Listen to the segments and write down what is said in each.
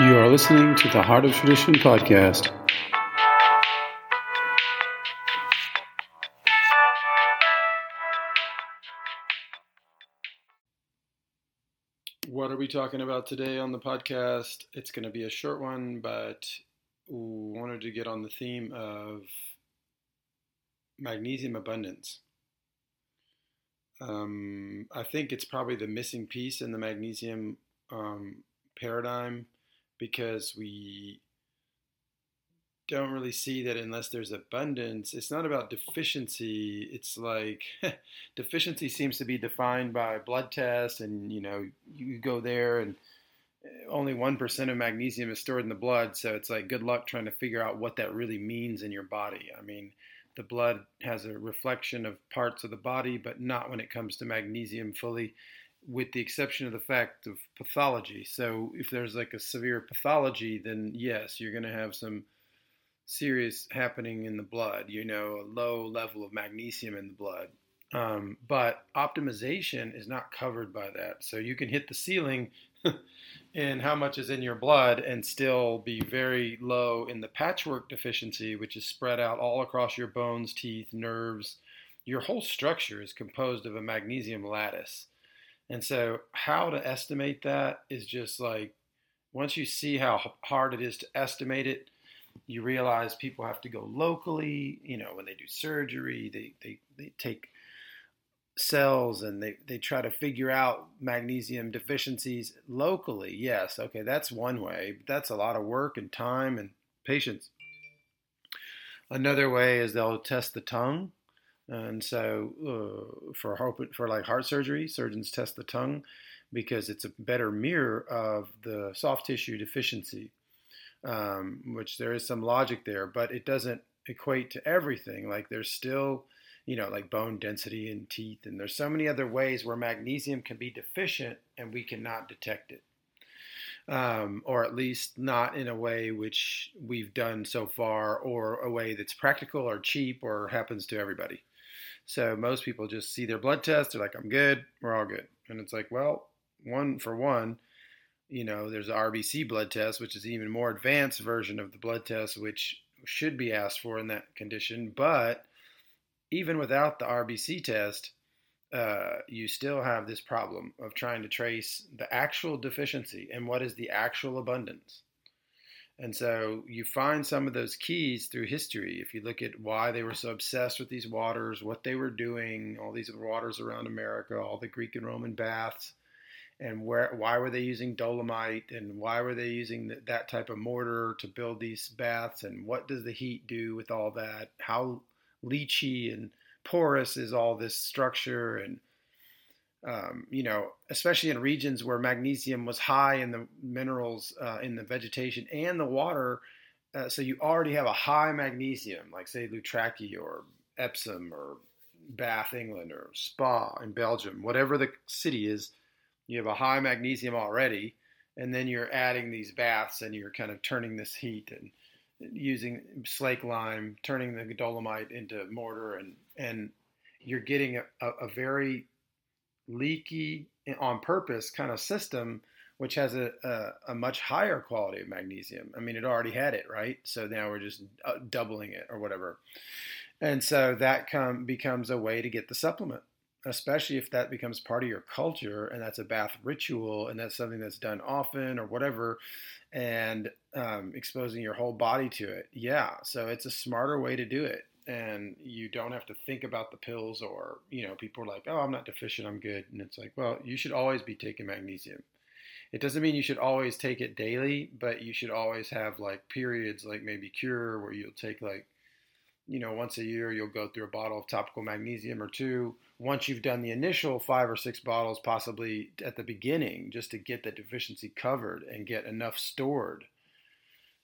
You are listening to the Heart of Tradition podcast. What are we talking about today on the podcast? It's going to be a short one, but wanted to get on the theme of magnesium abundance. Um, I think it's probably the missing piece in the magnesium um, paradigm because we don't really see that unless there's abundance. It's not about deficiency. It's like deficiency seems to be defined by blood tests, and you know you go there and eh, only one percent of magnesium is stored in the blood. So it's like good luck trying to figure out what that really means in your body. I mean, the blood has a reflection of parts of the body, but not when it comes to magnesium fully with the exception of the fact of pathology. So if there's like a severe pathology, then yes, you're going to have some serious happening in the blood, you know, a low level of magnesium in the blood. Um, but optimization is not covered by that. So you can hit the ceiling in how much is in your blood and still be very low in the patchwork deficiency, which is spread out all across your bones, teeth, nerves. Your whole structure is composed of a magnesium lattice. And so, how to estimate that is just like once you see how hard it is to estimate it, you realize people have to go locally. You know, when they do surgery, they, they, they take cells and they, they try to figure out magnesium deficiencies locally. Yes, okay, that's one way, but that's a lot of work and time and patience. Another way is they'll test the tongue and so, uh, for hope, for like heart surgery, surgeons test the tongue because it's a better mirror of the soft tissue deficiency, um, which there is some logic there, but it doesn't equate to everything. Like there's still, you know, like bone density in teeth, and there's so many other ways where magnesium can be deficient and we cannot detect it. Um, or at least not in a way which we've done so far, or a way that's practical or cheap or happens to everybody. So most people just see their blood test, they're like, I'm good, we're all good. And it's like, well, one for one, you know, there's an RBC blood test, which is an even more advanced version of the blood test, which should be asked for in that condition. But even without the RBC test, uh, you still have this problem of trying to trace the actual deficiency and what is the actual abundance. And so you find some of those keys through history. If you look at why they were so obsessed with these waters, what they were doing, all these waters around America, all the Greek and Roman baths, and where why were they using dolomite and why were they using that type of mortar to build these baths and what does the heat do with all that? How leachy and porous is all this structure and um, you know, especially in regions where magnesium was high in the minerals uh, in the vegetation and the water. Uh, so you already have a high magnesium, like say Loutraki or Epsom or Bath, England, or Spa in Belgium, whatever the city is, you have a high magnesium already, and then you're adding these baths and you're kind of turning this heat and using slake lime, turning the dolomite into mortar, and and you're getting a, a very leaky on purpose kind of system, which has a, a, a, much higher quality of magnesium. I mean, it already had it, right? So now we're just uh, doubling it or whatever. And so that come, becomes a way to get the supplement, especially if that becomes part of your culture and that's a bath ritual and that's something that's done often or whatever, and um, exposing your whole body to it. Yeah, so it's a smarter way to do it and you don't have to think about the pills or you know people are like oh i'm not deficient i'm good. And it's like well you should always be taking magnesium. It doesn't mean you should always take it daily but you should always have like periods like maybe cure where you'll take like you know once a year you'll go through a bottle of topical magnesium or two. Once you've done the initial five or six bottles possibly at the beginning just to get the deficiency covered and get enough stored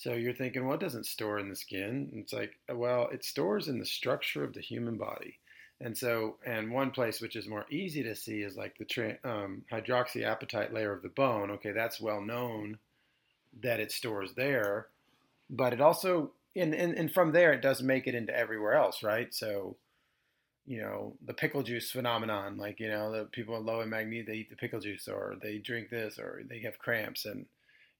so you're thinking, well, it doesn't store in the skin. It's like, well, it stores in the structure of the human body. And so, and one place which is more easy to see is like the um, hydroxyapatite layer of the bone. Okay, that's well known that it stores there, but it also, and, and, and from there, it does make it into everywhere else, right? So, you know, the pickle juice phenomenon, like, you know, the people low in magnesium, they eat the pickle juice or they drink this or they have cramps and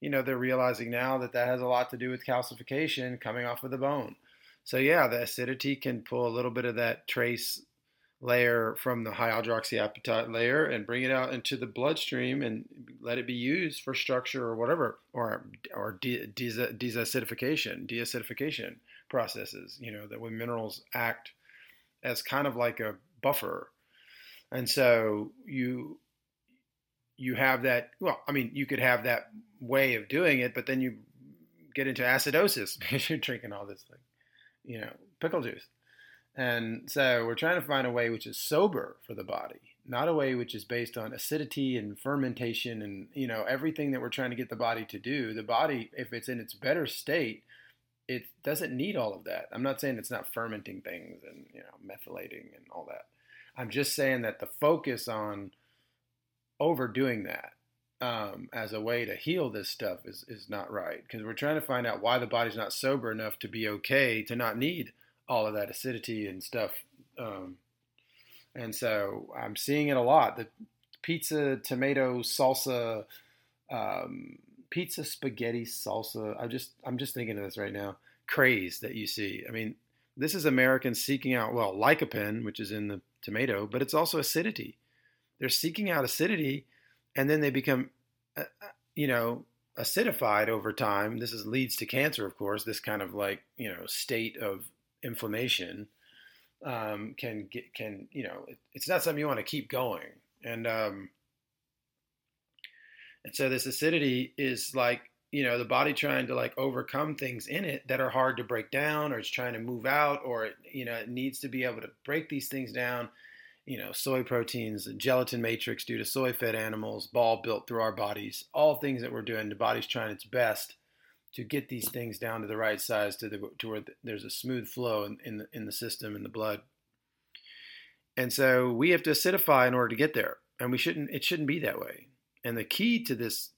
you know, they're realizing now that that has a lot to do with calcification coming off of the bone. So yeah, the acidity can pull a little bit of that trace layer from the high hydroxyapatite layer and bring it out into the bloodstream and let it be used for structure or whatever, or or de- de- deacidification, deacidification processes. You know that when minerals act as kind of like a buffer, and so you you have that. Well, I mean, you could have that way of doing it, but then you get into acidosis because you're drinking all this thing, you know, pickle juice. And so we're trying to find a way which is sober for the body, not a way which is based on acidity and fermentation and you know everything that we're trying to get the body to do. The body, if it's in its better state, it doesn't need all of that. I'm not saying it's not fermenting things and you know methylating and all that. I'm just saying that the focus on overdoing that um, as a way to heal this stuff is is not right because we're trying to find out why the body's not sober enough to be okay to not need all of that acidity and stuff. Um, and so I'm seeing it a lot. The pizza, tomato, salsa, um, pizza, spaghetti, salsa. I just I'm just thinking of this right now. Craze that you see. I mean, this is Americans seeking out well lycopene, which is in the tomato, but it's also acidity. They're seeking out acidity, and then they become, uh, uh you know, acidified over time. This is leads to cancer, of course. This kind of like you know state of inflammation um, can get can you know it, it's not something you want to keep going and um, and so this acidity is like you know the body trying to like overcome things in it that are hard to break down or it's trying to move out or it you know it needs to be able to break these things down you know soy proteins gelatin matrix due to soy fed animals ball built through our bodies all things that we're doing the body's trying its best to get these things down to the right size to the to where there's a smooth flow in, in the in the system in the blood. And so we have to acidify in order to get there, and we shouldn't. It shouldn't be that way. And the key to this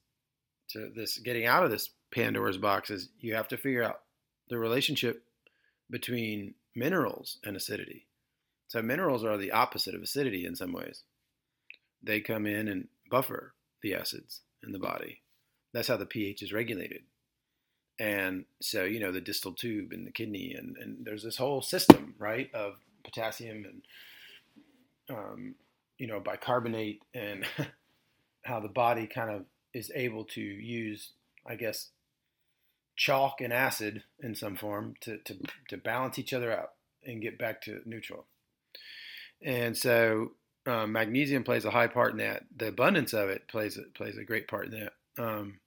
to this getting out of this Pandora's box is you have to figure out the relationship between minerals and acidity. So minerals are the opposite of acidity in some ways. They come in and buffer the acids in the body. That's how the pH is regulated. And so, you know, the distal tube and the kidney, and, and there's this whole system, right, of potassium and, um, you know, bicarbonate and how the body kind of is able to use, I guess, chalk and acid in some form to, to, to balance each other out and get back to neutral. And so um, magnesium plays a high part in that. The abundance of it plays plays a great part in that. Um,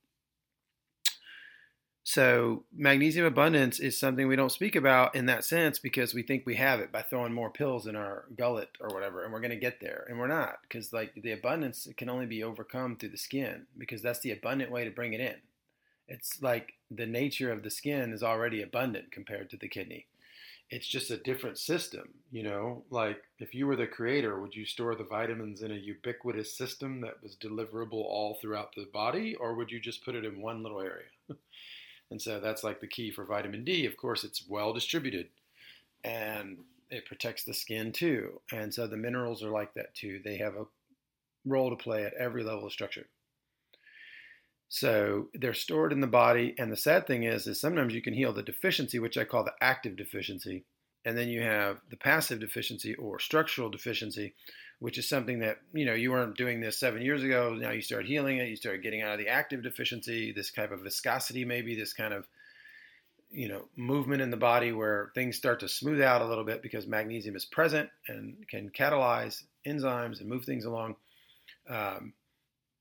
so magnesium abundance is something we don't speak about in that sense because we think we have it by throwing more pills in our gullet or whatever, and we're going to get there, and we're not because like the abundance can only be overcome through the skin because that's the abundant way to bring it in. It's like the nature of the skin is already abundant compared to the kidney. It's just a different system, you know. Like if you were the creator, would you store the vitamins in a ubiquitous system that was deliverable all throughout the body, or would you just put it in one little area? And so that's like the key for vitamin D. Of course, it's well distributed and it protects the skin too. And so the minerals are like that too. They have a role to play at every level of structure. So they're stored in the body. And the sad thing is, is sometimes you can heal the deficiency, which I call the active deficiency. And then you have the passive deficiency or structural deficiency, which is something that you know you weren't doing this seven years ago. Now you start healing it. You start getting out of the active deficiency, this type of viscosity, maybe this kind of you know movement in the body where things start to smooth out a little bit because magnesium is present and can catalyze enzymes and move things along. Um,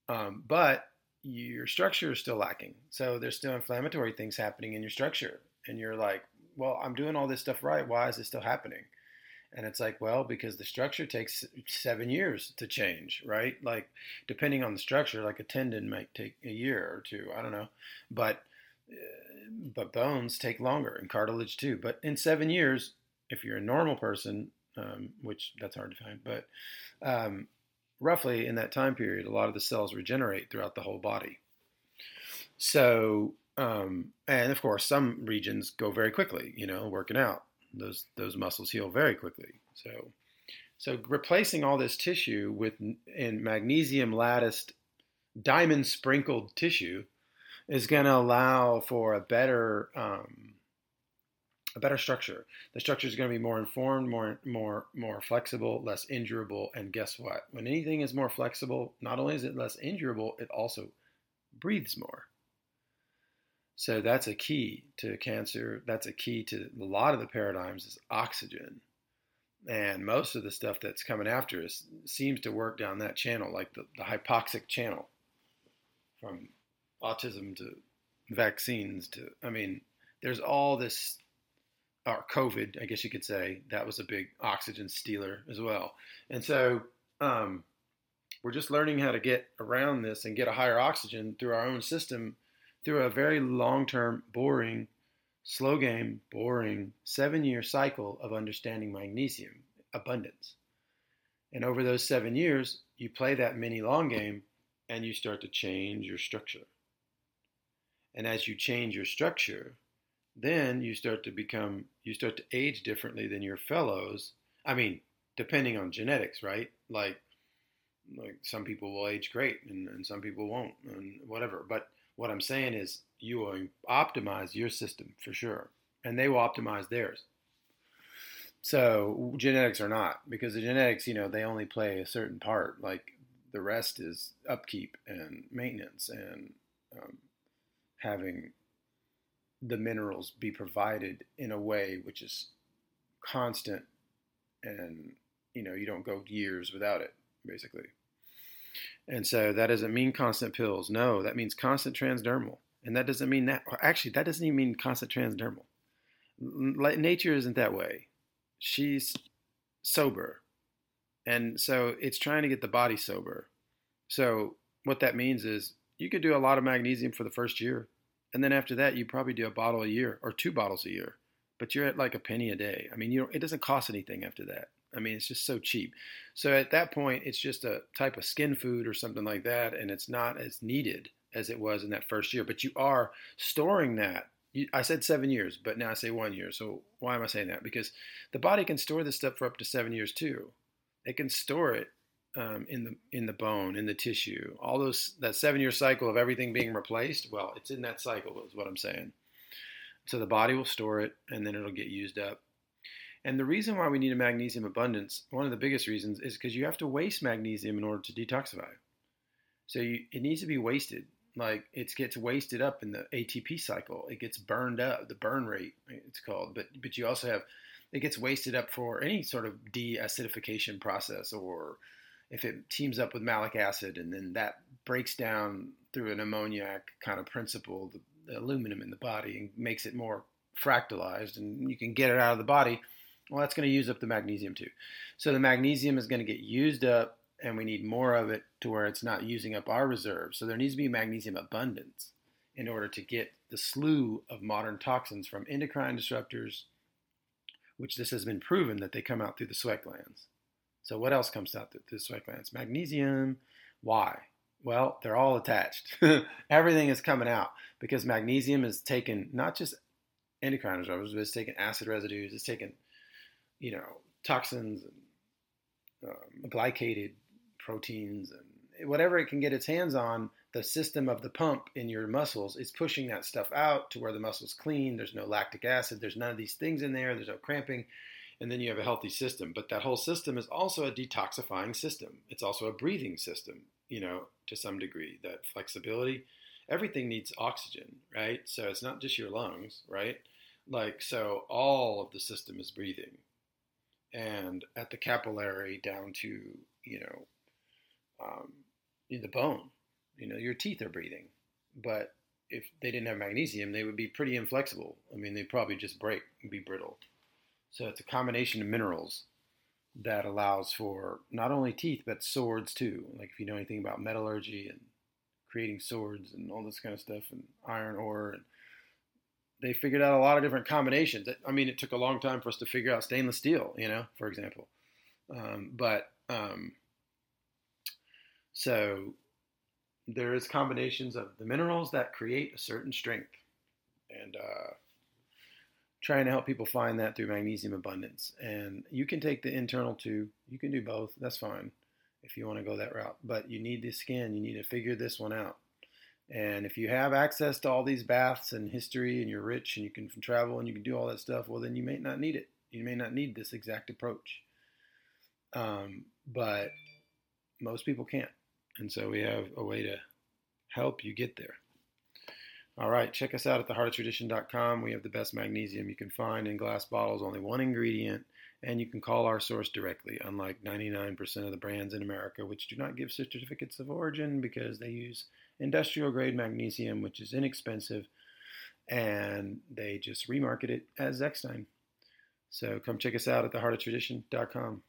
um, but your structure is still lacking, so there's still inflammatory things happening in your structure, and you're like, well, I'm doing all this stuff right. Why is this still happening? And it's like, well, because the structure takes seven years to change, right? Like, depending on the structure, like a tendon might take a year or two. I don't know, but uh, but bones take longer, and cartilage too. But in seven years, if you're a normal person, um, which that's hard to find, but um, roughly in that time period, a lot of the cells regenerate throughout the whole body. So, um, and of course, some regions go very quickly. You know, working out those those muscles heal very quickly. So so replacing all this tissue with in magnesium latticed diamond sprinkled tissue is going to allow for a better um, a better structure. The structure is going to be more informed, more more more flexible, less injurable. And guess what? When anything is more flexible, not only is it less injurable, it also breathes more. So that's a key to cancer. That's a key to a lot of the paradigms is oxygen. And most of the stuff that's coming after us seems to work down that channel, like the, the hypoxic channel from autism to vaccines to, I mean, there's all this, or COVID, I guess you could say, that was a big oxygen stealer as well. And so um, we're just learning how to get around this and get a higher oxygen through our own system through a very long term, boring, slow game, boring, seven year cycle of understanding magnesium abundance. And over those seven years, you play that mini long game and you start to change your structure. And as you change your structure, then you start to become, you start to age differently than your fellows. I mean, depending on genetics, right? Like, like some people will age great and, and some people won't and whatever. But what I'm saying is you will optimize your system for sure, and they will optimize theirs. So genetics are not because the genetics, you know, they only play a certain part. Like the rest is upkeep and maintenance and um, having the minerals be provided in a way which is constant and you know you don't go years without it basically. And so that doesn't mean constant pills. No that means constant transdermal. And that doesn't mean that actually that doesn't even mean constant transdermal. Like nature isn't that way. She's sober. And so it's trying to get the body sober. So what that means is you could do a lot of magnesium for the first year. And then after that, you probably do a bottle a year or two bottles a year. But you're at like a penny a day. I mean, you it doesn't cost anything after that. I mean, it's just so cheap. So at that point, it's just a type of skin food or something like that, and it's not as needed as it was in that first year. But you are storing that. I said seven years, but now I say one year. So why am I saying that? Because the body can store this stuff for up to seven years too. It can store it um, in the in the bone, in the tissue. All those that seven year cycle of everything being replaced. Well, it's in that cycle, is what I'm saying. So the body will store it, and then it'll get used up. And the reason why we need a magnesium abundance, one of the biggest reasons, is because you have to waste magnesium in order to detoxify. So you, it needs to be wasted. Like it gets wasted up in the ATP cycle. It gets burned up, the burn rate, it's called. But but you also have it gets wasted up for any sort of deacidification process or if it teams up with malic acid and then that breaks down through an ammoniac kind of principle the, the, aluminum in the body and makes it more fractalized and you can get it out of the body well that's going to use up the magnesium too so the magnesium is going to get used up and we need more of it to where it's not using up our reserves so there needs to be magnesium abundance in order to get the slew of modern toxins from endocrine disruptors which this has been proven that they come out through the sweat glands. So what else comes out through the sweat glands? Magnesium. Why? Well, they're all attached. Everything is coming out because magnesium is taken not just endocrine disruptors, but it's taking acid residues, it's taking, you know, toxins and um, glycated proteins and whatever it can get its hands on the system of the pump in your muscles is pushing that stuff out to where the muscle's clean. There's no lactic acid. There's none of these things in there. There's no cramping. And then you have a healthy system. But that whole system is also a detoxifying system. It's also a breathing system, you know, to some degree. That flexibility. Everything needs oxygen, right? So it's not just your lungs, right? Like, so all of the system is breathing. And at the capillary down to, you know, um, in the bone, you know, your teeth are breathing. But if they didn't have magnesium, they would be pretty inflexible. I mean, they'd probably just break and be brittle. So it's a combination of minerals that allows for not only teeth, but swords too. Like if you know anything about metallurgy and creating swords and all this kind of stuff and iron ore and they figured out a lot of different combinations. I mean, it took a long time for us to figure out stainless steel, you know, for example. Um, but um, so there is combinations of the minerals that create a certain strength and uh, trying to help people find that through magnesium abundance and you can take the internal too you can do both that's fine if you want to go that route but you need the skin you need to figure this one out And if you have access to all these baths and history and you're rich and you can travel and you can do all that stuff, well, then you may not need it. You may not need this exact approach. Um, but most people can't. And so we have a way to help you get there. All right, check us out at theheartoftradition.com. We have the best magnesium you can find in glass bottles, only one ingredient, and you can call our source directly, unlike 99% of the brands in America, which do not give certificates of origin because they use industrial grade magnesium, which is inexpensive, and they just remarket it as Zechstein. So come check us out at theheartoftradition.com.